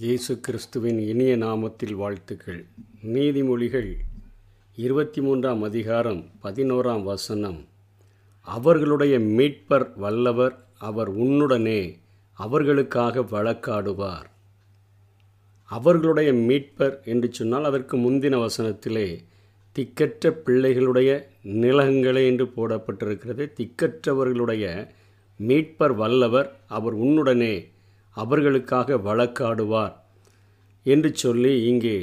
இயேசு கிறிஸ்துவின் இனிய நாமத்தில் வாழ்த்துக்கள். நீதிமொழிகள் இருபத்தி மூன்றாம் அதிகாரம் பதினோராம் வசனம். அவர்களுடைய மீட்பர் வல்லவர் அவர் உன்னுடனே அவர்களுக்காக வழக்காடுவார். அவர்களுடைய மீட்பர் என்று சொன்னால் அதற்கு முந்தின வசனத்திலே திக்கற்ற பிள்ளைகளுடைய நிலங்களே என்று போடப்பட்டிருக்கிறது. திக்கற்றவர்களுடைய மீட்பர் வல்லவர் அவர் உன்னுடனே அவர்களுக்காக வழக்காடுவார் என்று சொல்லி இங்கே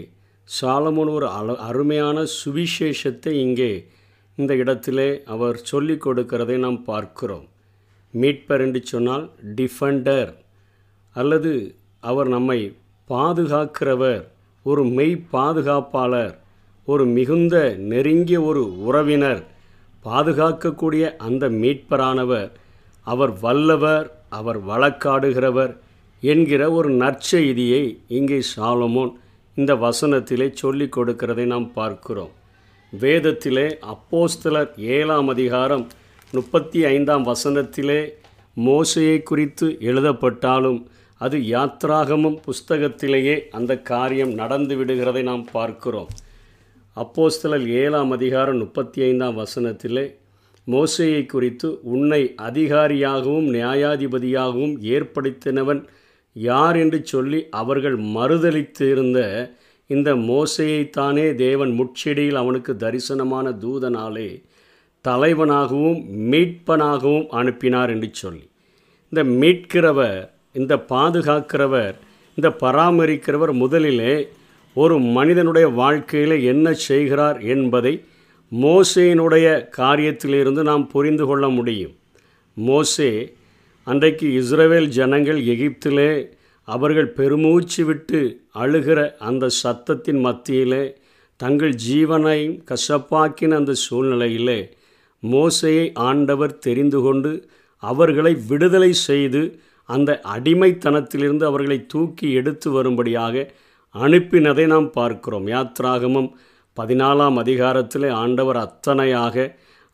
சாலமோன் ஒரு அல அருமையான சுவிசேஷத்தை இங்கே இந்த இடத்திலே அவர் சொல்லிக் கொடுக்கிறதை நாம் பார்க்கிறோம். மீட்பர் என்று சொன்னால் டிஃபண்டர் அல்லது அவர் நம்மை பாதுகாக்கிறவர் ஒரு மெய் பாதுகாப்பாளர் ஒரு மிகுந்த நெருங்கிய ஒரு உறவினர் பாதுகாக்கக்கூடிய அந்த மீட்பரானவர் அவர் வல்லவர் அவர் வழக்காடுகிறவர் என்கிற ஒரு நற்செய்தியை இங்கே சாலமோன் இந்த வசனத்திலே சொல்லிக் கொடுக்கிறதை நாம் பார்க்கிறோம். வேதத்திலே அப்போஸ்தலர் ஏழாம் அதிகாரம் முப்பத்தி ஐந்தாம் வசனத்திலே மோசையை குறித்து எழுதப்பட்டாலும் அது யாத்ராகமும் புஸ்தகத்திலேயே அந்த காரியம் நடந்து விடுகிறதை நாம் பார்க்கிறோம். அப்போஸ்தலர் ஏழாம் அதிகாரம் முப்பத்தி ஐந்தாம் வசனத்திலே மோசையை குறித்து உன்னை அதிகாரியாகவும் நியாயாதிபதியாகவும் ஏற்படுத்தினவன் யார் என்று சொல்லி அவர்கள் மறுதளித்திருந்த இந்த மோசையைத்தானே தேவன் முட்செடியில் அவனுக்கு தரிசனமான தூதனாலே தலைவனாகவும் மீட்பனாகவும் அனுப்பினார் என்று சொல்லி. இந்த மீட்கிறவர் இந்த பாதுகாக்கிறவர் இந்த பராமரிக்கிறவர் முதலிலே ஒரு மனிதனுடைய வாழ்க்கையில் என்ன செய்கிறார் என்பதை மோசையினுடைய காரியத்திலிருந்து நாம் புரிந்து கொள்ள முடியும். மோசே அன்றைக்கு இஸ்ரவேல் ஜனங்கள் எகிப்திலே அவர்கள் பெருமூச்சு விட்டு அழுகிற அந்த சத்தத்தின் மத்தியிலே தங்கள் ஜீவனை கசப்பாக்கின அந்த சூழ்நிலையிலே மோசையை ஆண்டவர் தெரிந்து கொண்டு அவர்களை விடுதலை செய்து அந்த அடிமைத்தனத்திலிருந்து அவர்களை தூக்கி எடுத்து வரும்படியாக அனுப்பினதை நாம் பார்க்கிறோம். யாத்ராகமும் பதினாலாம் அதிகாரத்தில் ஆண்டவர் அத்தனையாக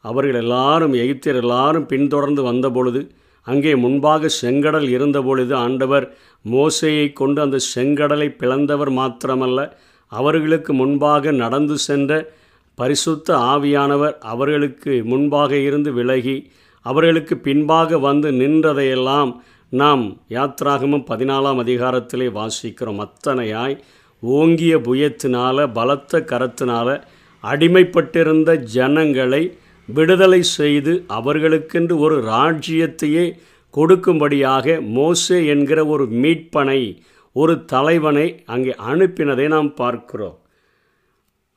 அவர்கள் எல்லாரும் எகிப்தியர் எல்லாரும் பின்தொடர்ந்து வந்தபொழுது அங்கே முன்பாக செங்கடல் இருந்தபொழுது ஆண்டவர் மோசையை கொண்டு அந்த செங்கடலை பிளந்தவர் மாத்திரமல்ல அவர்களுக்கு முன்பாக நடந்து சென்ற பரிசுத்த ஆவியானவர் அவர்களுக்கு முன்பாக இருந்து விலகி அவர்களுக்கு பின்பாக வந்து நின்றதையெல்லாம் நாம் யாத்ராகமும் பதினாலாம் அதிகாரத்திலே வாசிக்கிறோம். அத்தனையாய் ஓங்கிய புயத்தினால பலத்த கரத்தினால அடிமைப்பட்டிருந்த ஜனங்களை விடுதலை செய்து அவர்களுக்கென்று ஒரு ராஜ்யத்தையே கொடுக்கும்படியாக மோசே என்கிற ஒரு மீட்பனை ஒரு தலைவனை அங்கே அனுப்பினதை நாம் பார்க்கிறோம்.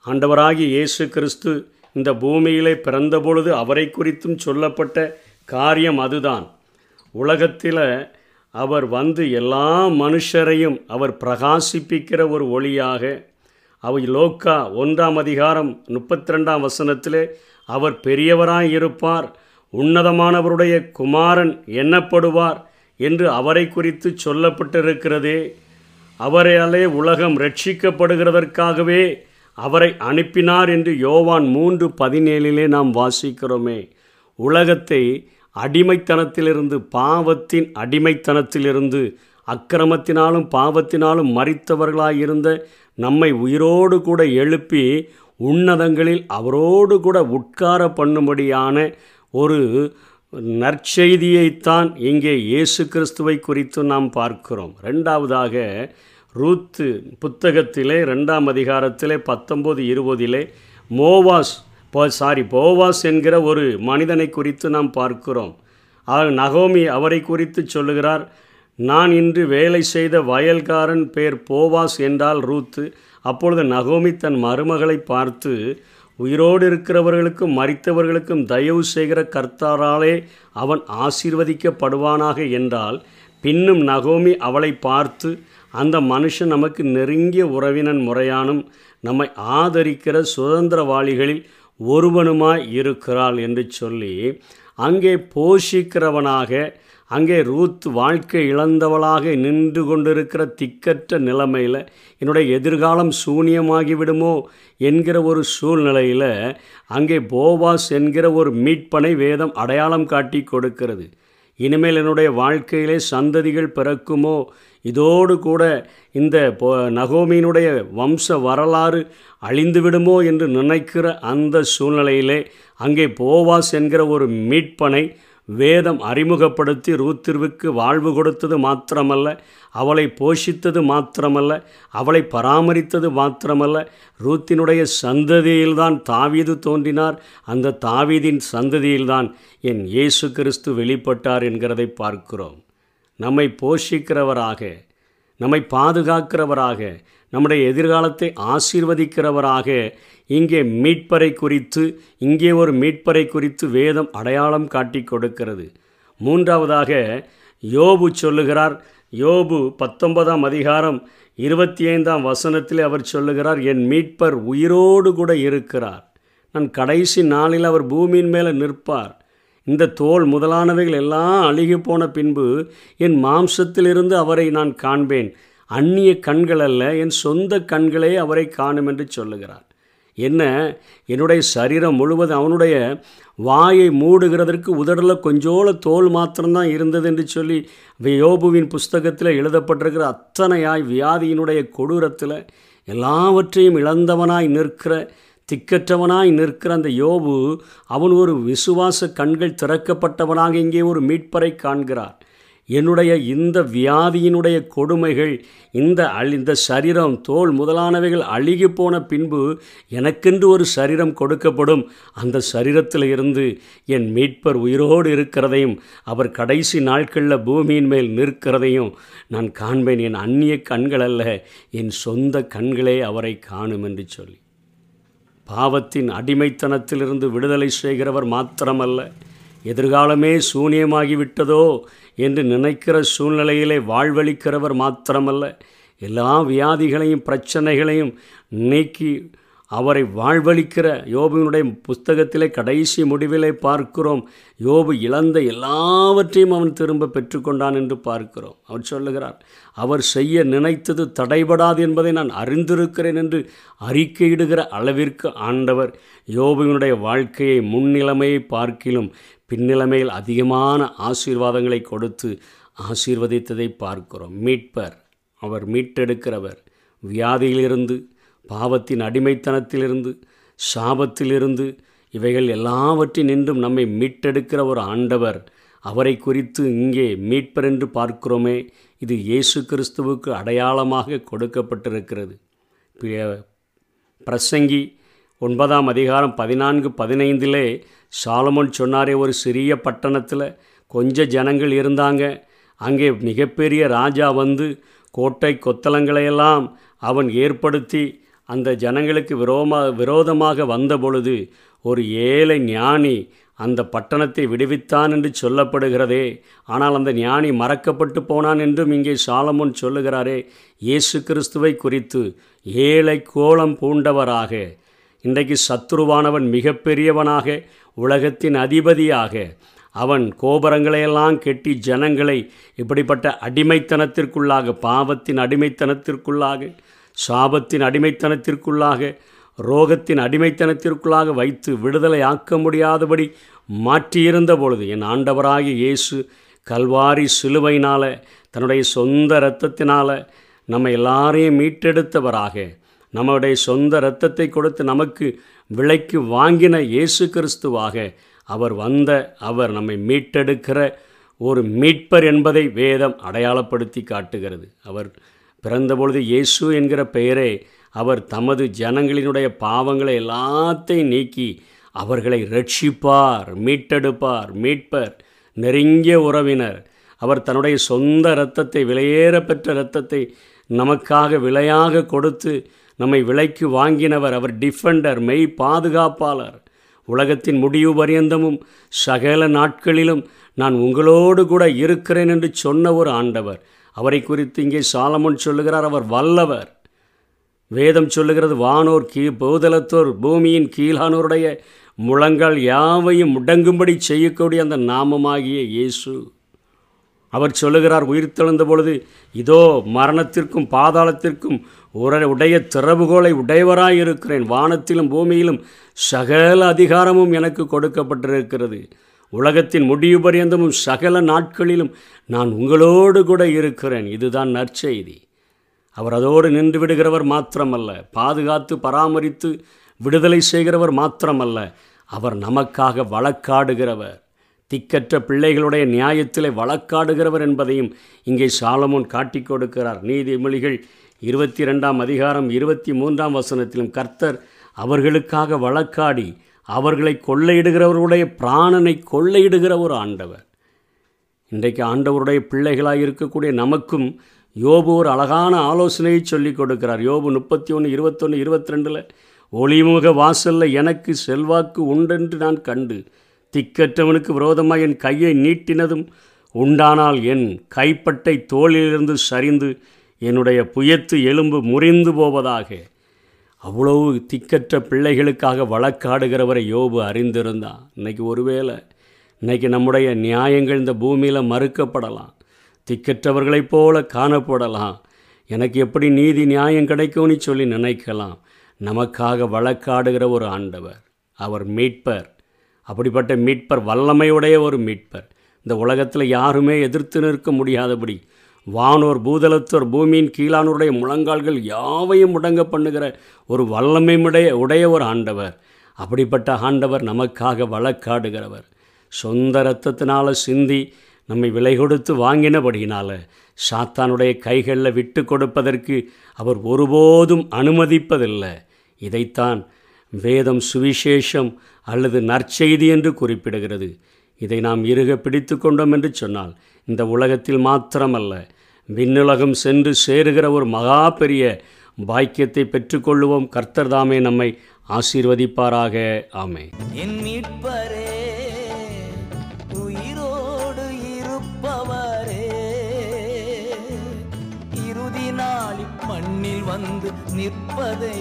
ஆண்டவராகிய இயேசு கிறிஸ்து இந்த பூமியிலே பிறந்தபொழுது அவரை குறித்தும் சொல்லப்பட்ட காரியம் அதுதான். உலகத்தில் அவர் வந்து எல்லா மனுஷரையும் அவர் பிரகாசிப்பிக்கிற ஒரு ஒளியாக அவர் லோக்கா ஒன்றாம் அதிகாரம் முப்பத்தி ரெண்டாம் வசனத்திலே அவர் பெரியவராய் இருப்பார் உன்னதமானவருடைய குமாரன் எண்ணப்படுவார் என்று அவரை குறித்து சொல்லப்பட்டிருக்கிறதே. அவரையாலே உலகம் ரட்சிக்கப்படுகிறதற்காகவே அவரை அனுப்பினார் என்று யோவான் மூன்று பதினேழிலே நாம் வாசிக்கிறோமே. உலகத்தை அடிமைத்தனத்திலிருந்து பாவத்தின் அடிமைத்தனத்திலிருந்து அக்கிரமத்தினாலும் பாவத்தினாலும் மறித்தவர்களாயிருந்த நம்மை உயிரோடு கூட எழுப்பி உன்னதங்களில் அவரோடு கூட உட்கார பண்ணும்படியான ஒரு நற்செய்தியைத்தான் இங்கே இயேசு கிறிஸ்துவை குறித்து நாம் பார்க்கிறோம். ரெண்டாவதாக ரூத்து புத்தகத்திலே ரெண்டாம் அதிகாரத்திலே பத்தொம்போது இருபதிலே மோவாஸ் சாரி போவாஸ் என்கிற ஒரு மனிதனை குறித்து நாம் பார்க்கிறோம். நகோமி அவரை குறித்து சொல்லுகிறார் நான் இன்று வேலை செய்த வயல்காரன் பேர் போவாஸ் என்றால் ரூத்து அப்பொழுது நகோமி தன் மருமகளை பார்த்து உயிரோடு இருக்கிறவர்களுக்கும் மறித்தவர்களுக்கும் தயவு செய்கிற கர்த்தாராலே அவன் ஆசீர்வதிக்கப்படுவானாக என்றால் பின்னும் நகோமி அவளை பார்த்து அந்த மனுஷன் நமக்கு நெருங்கிய உறவினன் முறையானும் நம்மை ஆதரிக்கிற சுதந்திரவாளிகளில் ஒருவனுமாய் இருக்கிறாள் என்று சொல்லி அங்கே போஷிக்கிறவனாக அங்கே ரூத் வாழ்க்கை இழந்தவளாக நின்று கொண்டிருக்கிற திக்கற்ற நிலைமையில் என்னுடைய எதிர்காலம் சூனியமாகிவிடுமோ என்கிற ஒரு சூழ்நிலையில் அங்கே போவாஸ் என்கிற ஒரு மீட்பனை வேதம் அடையாளம் காட்டி கொடுக்கிறது. இனிமேல் என்னுடைய வாழ்க்கையிலே சந்ததிகள் பிறக்குமோ? இதோடு கூட இந்த நகோமியினுடைய வம்ச வரலாறு அழிந்துவிடுமோ என்று நினைக்கிற அந்த சூழ்நிலையிலே அங்கே போவாஸ் என்கிற ஒரு மீட்பனை வேதம் அறிமுகப்படுத்தி ரூத்திருவுக்கு வாழ்வு கொடுத்தது மாத்திரமல்ல அவளை போஷித்தது மாத்திரமல்ல அவளை பராமரித்தது மாத்திரமல்ல. ரூத்தினுடைய சந்ததியில்தான் தாவீது தோன்றினார். அந்த தாவீதின் சந்ததியில்தான் என் இயேசு கிறிஸ்து வெளிப்பட்டார் என்கிறதை பார்க்கிறோம். நம்மை போஷிக்கிறவராக நம்மை பாதுகாக்கிறவராக நம்முடைய எதிர்காலத்தை ஆசீர்வதிக்கிறவராக இங்கே மீட்பரை குறித்து இங்கே ஒரு மீட்பரை குறித்து வேதம் அடையாளம் காட்டி கொடுக்கிறது. மூன்றாவதாக யோபு சொல்லுகிறார். யோபு பத்தொன்பதாம் அதிகாரம் இருபத்தி ஐந்தாம் வசனத்தில் அவர் சொல்லுகிறார் என் மீட்பர் உயிரோடு கூட இருக்கிறார். நான் கடைசி நாளில் அவர் பூமியின் மேலே நிற்பார். இந்த தோல் முதலானவைகள் எல்லாம் அழுகி போன பின்பு என் மாம்சத்திலிருந்து அவரை நான் காண்பேன். அந்நிய கண்கள் அல்ல என் சொந்த கண்களே அவரை காணும் என்று சொல்லுகிறார். என்ன? என்னுடைய சரீரம் முழுவதும் அவனுடைய வாயை மூடுகிறதற்கு உதடல கொஞ்சோல தோல் மாத்திரம்தான் இருந்தது என்று சொல்லி யோபுவின் புஸ்தகத்தில் எழுதப்பட்டிருக்கிற அத்தனையாய் வியாதியினுடைய கொடூரத்தில் எல்லாவற்றையும் இழந்தவனாய் நிற்கிற திக்கற்றவனாய் நிற்கிற அந்த யோபு அவன் ஒரு விசுவாச கண்கள் திறக்கப்பட்டவனாக இங்கே ஒரு மீட்பரை காண்கிறார். என்னுடைய இந்த வியாதியினுடைய கொடுமைகள் இந்த அழி இந்த சரீரம் தோல் முதலானவைகள் அழுகி போன பின்பு எனக்கென்று ஒரு சரீரம் கொடுக்கப்படும். அந்த சரீரத்தில் இருந்து என் மீட்பர் உயிரோடு இருக்கிறதையும் அவர் கடைசி நாட்களில் பூமியின் மேல் நிற்கிறதையும் நான் காண்பேன். என் அந்நிய கண்கள் அல்ல என் சொந்த கண்களே அவரை காணும் என்று சொல்லி. பாவத்தின் அடிமைத்தனத்திலிருந்து விடுதலை செய்கிறவர் மாத்திரமல்ல. எதிர்காலமே சூனியமாகிவிட்டதோ என்று நினைக்கிற சூழ்நிலையிலே வாழ்வழிக்கிறவர் மாத்திரமல்ல. எல்லா வியாதிகளையும் பிரச்சனைகளையும் நீக்கி அவரை வாழ்வழிக்கிற யோபுவினுடைய புஸ்தகத்திலே கடைசி முடிவிலே பார்க்கிறோம். யோபு இழந்த எல்லாவற்றையும் அவன் திரும்ப பெற்றுக்கொண்டான் என்று பார்க்கிறோம். அவர் சொல்லுகிறார் அவர் செய்ய நினைத்தது தடைபடாது என்பதை நான் அறிந்திருக்கிறேன் என்று அறிக்கையிடுகிற அளவிற்கு ஆண்டவர் யோபுவினுடைய வாழ்க்கையை முன்னிலைமையை பார்க்கிலும் பின்னிலைமையில் அதிகமான ஆசீர்வாதங்களை கொடுத்து ஆசீர்வதித்ததை பார்க்கிறோம். மீட்பர். அவர் மீட்டெடுக்கிறவர். வியாதியிலிருந்து பாவத்தின் அடிமைத்தனத்திலிருந்து சாபத்திலிருந்து இவைகள் எல்லாவற்றின் நின்றும் நம்மை மீட்டெடுக்கிற ஒரு ஆண்டவர். அவரை குறித்து இங்கே மீட்பர் என்று பார்க்கிறோமே. இது இயேசு கிறிஸ்துவுக்கு அடையாளமாக கொடுக்கப்பட்டிருக்கிறது. பிரசங்கி ஒன்பதாம் அதிகாரம் பதினான்கு பதினைந்திலே சாலமோன் சொன்னாரே ஒரு சிறிய பட்டணத்தில் கொஞ்சம் ஜனங்கள் இருந்தாங்க. அங்கே மிகப்பெரிய ராஜா வந்து கோட்டை கொத்தலங்களையெல்லாம் அவன் ஏற்படுத்தி அந்த ஜனங்களுக்கு விரோமா விரோதமாக வந்த பொழுது ஒரு ஏழை ஞானி அந்த பட்டணத்தை விடுவித்தான் என்று சொல்லப்படுகிறதே. ஆனால் அந்த ஞானி மறக்கப்பட்டு போனான் என்றும் இங்கே சாலமுன் சொல்லுகிறாரே இயேசு கிறிஸ்துவை குறித்து ஏழை கோலம் பூண்டவராக இன்றைக்கு சத்ருவானவன் மிகப்பெரியவனாக உலகத்தின் அதிபதியாக. அவன் கோபுரங்களையெல்லாம் கெட்டி ஜனங்களை இப்படிப்பட்ட அடிமைத்தனத்திற்குள்ளாக பாவத்தின் அடிமைத்தனத்திற்குள்ளாக சாபத்தின் அடிமைத்தனத்திற்குள்ளாக ரோகத்தின் அடிமைத்தனத்திற்குள்ளாக வைத்து விடுதலை ஆக்க முடியாதபடி மாற்றியிருந்த பொழுது என் ஆண்டவராகிய இயேசு கல்வாரி சிலுவையினால் தன்னுடைய சொந்த இரத்தத்தினால் நம்ம எல்லாரையும் மீட்டெடுத்தவராக நம்முடைய சொந்த இரத்தத்தை கொடுத்து நமக்கு விலைக்கு வாங்கின இயேசு கிறிஸ்துவாக அவர் வந்த அவர் நம்மை மீட்டெடுக்கிற ஒரு மீட்பர் என்பதை வேதம் அடையாளப்படுத்தி காட்டுகிறது. அவர் பிறந்தபொழுது இயேசு என்கிற பெயரே அவர் தமது ஜனங்களினுடைய பாவங்களை எல்லாத்தையும் நீக்கி அவர்களை ரட்சிப்பார் மீட்டெடுப்பார் மீட்பர் நெருங்கிய உறவினர். அவர் தன்னுடைய சொந்த இரத்தத்தை விலையேற பெற்ற இரத்தத்தை நமக்காக விலையாக கொடுத்து நம்மை விலைக்கு வாங்கினவர் அவர் டிஃபெண்டர் மெய் பாதுகாப்பாளர். உலகத்தின் முடிவு பரியந்தமும் சகல நாட்களிலும் நான் உங்களோடு கூட இருக்கிறேன் என்று சொன்ன ஒரு ஆண்டவர். அவரை குறித்து இங்கே சாலமன் சொல்லுகிறார் அவர் வல்லவர். வேதம் சொல்லுகிறது வானோர் கீ பூதலத்தோர் பூமியின் கீழானோருடைய முழங்கால் யாவையும் முடங்கும்படி செய்யக்கூடிய அந்த நாமமாகிய இயேசு. அவர் சொல்லுகிறார் உயிர் தெழுந்த பொழுது இதோ மரணத்திற்கும் பாதாளத்திற்கும் உர உடைய திறவுகோலை உடையவராய் இருக்கிறேன் வானத்திலும் பூமியிலும் சகல அதிகாரமும் எனக்கு கொடுக்கப்பட்டிருக்கிறது. உலகத்தின் முடிவு பரியந்தமும் சகல நாட்களிலும் நான் உங்களோடு கூட இருக்கிறேன். இதுதான் நற்செய்தி. அவர் அதோடு நின்று விடுகிறவர் மாத்திரமல்ல. பாதுகாத்து பராமரித்து விடுதலை செய்கிறவர் மாத்திரமல்ல. அவர் நமக்காக வழக்காடுகிறவர். திக்கற்ற பிள்ளைகளுடைய நியாயத்திலே வழக்காடுகிறவர் என்பதையும் இங்கே சாலமோன் காட்டிக் கொடுக்கிறார். நீதிமொழிகள் இருபத்தி ரெண்டாம் அதிகாரம் இருபத்தி மூன்றாம் வசனத்திலும் கர்த்தர் அவர்களுக்காக வழக்காடி அவர்களை கொள்ளையிடுகிறவர்களுடைய பிராணனை கொள்ளையிடுகிற ஒரு ஆண்டவர். இன்றைக்கு ஆண்டவருடைய பிள்ளைகளாக இருக்கக்கூடிய நமக்கும் யோபு ஒரு அழகான ஆலோசனையை சொல்லிக் கொடுக்கிறார். யோபு முப்பத்தி ஒன்று இருபத்தொன்று இருபத்தி ரெண்டில் ஒளிமுக வாசலில் எனக்கு செல்வாக்கு உண்டென்று நான் கண்டு திக்கற்றவனுக்கு விரோதமாக என் கையை நீட்டினதும் உண்டானால் என் கைப்பட்டை தோளிலிருந்து சரிந்து என்னுடைய புயத்து எலும்பு முறிந்து போவதாக அவ்வளவு திக்கற்ற பிள்ளைகளுக்காக வழக்காடுகிறவரை யோபு அறிந்திருந்தான் இன்னைக்கு ஒருவேளை இன்னைக்கு நம்முடைய நியாயங்கள் இந்த பூமியில் மறுக்கப்படலாம் திக்கற்றவர்களைப் போல காணப்படலாம் எனக்கு எப்படி நீதி நியாயம் கிடைக்கும்னு சொல்லி நினைக்கலாம். நமக்காக வழக்காடுகிற ஒரு ஆண்டவர் அவர் மீட்பர் அப்படிப்பட்ட மீட்பர் வல்லமையுடைய ஒரு மீட்பர். இந்த உலகத்தில் யாருமே எதிர்த்து நிற்க முடியாதபடி வானோர் பூதலத்தோர் பூமியின் கீழானோருடைய முழங்கால்கள் யாவையும் முடங்க பண்ணுகிற ஒரு வல்லமையுடைய உடைய ஒரு ஆண்டவர். அப்படிப்பட்ட ஆண்டவர் நமக்காக வழக்காடுகிறவர். சொந்த இரத்தத்தினால் சிந்தி நம்மை விலை கொடுத்து வாங்கினபடியினால் சாத்தானுடைய கைகளில் விட்டு கொடுப்பதற்கு அவர் ஒருபோதும் அனுமதிப்பதில்லை. இதைத்தான் வேதம் சுவிசேஷம் அல்லது நற்செய்தி என்று குறிப்பிடுகிறது. இதை நாம் இருக பிடித்து கொண்டோம் என்று சொன்னால் இந்த உலகத்தில் மாத்திரமல்ல விண்ணுலகம் சென்று சேருகிற ஒரு மகா பெரிய பாக்கியத்தை பெற்றுக்கொள்ளுவோம். கர்த்தர் தாமே நம்மை ஆசீர்வதிப்பாராக. ஆமே என் மீட்பரே உயிரோடு இருப்பவரே இறுதி நாளில் மண்ணில் வந்து நிற்பதை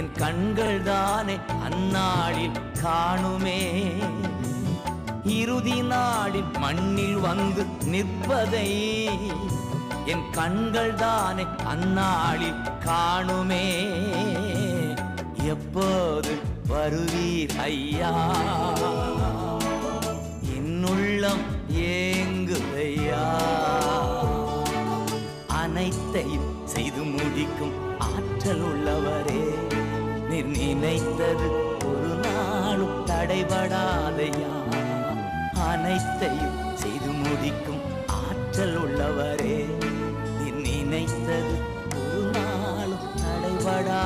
என் கண்கள் தானே அந்நாளில் காணுமே. இறுதி நாளில் மண்ணில் வந்து நிற்பதை என் கண்கள் தானே அந்நாளில் காணுமே. எப்போது வருவீர் ஐயா? என்னுள்ளம் ஏங்குதையா அனைத்தையும் செய்து முடிக்கும் ஆற்றல் உள்ளவரே. நீர் நினைத்தது ஒரு நாளும் தடைபடாதையா? அனைத்தையும் செய்து முடிக்கும் ஆற்றல் உள்ளவரே. நீர் நினைத்தது ஒரு நாளும் நடைபடா